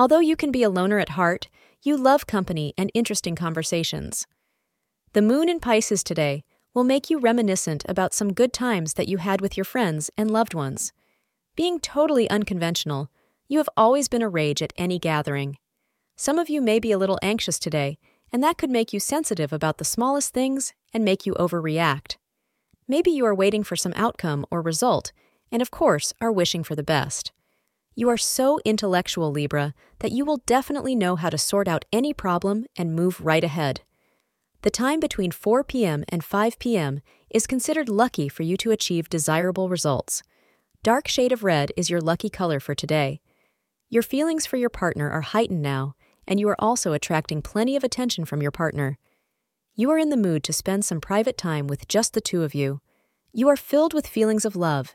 Although you can be a loner at heart, you love company and interesting conversations. The moon in Pisces today will make you reminiscent about some good times that you had with your friends and loved ones. Being totally unconventional, you have always been a rage at any gathering. Some of you may be a little anxious today, and that could make you sensitive about the smallest things and make you overreact. Maybe you are waiting for some outcome or result, and of course, are wishing for the best. You are so intellectual, Libra, that you will definitely know how to sort out any problem and move right ahead. The time between 4 p.m. and 5 p.m. is considered lucky for you to achieve desirable results. Dark shade of red is your lucky color for today. Your feelings for your partner are heightened now, and you are also attracting plenty of attention from your partner. You are in the mood to spend some private time with just the two of you. You are filled with feelings of love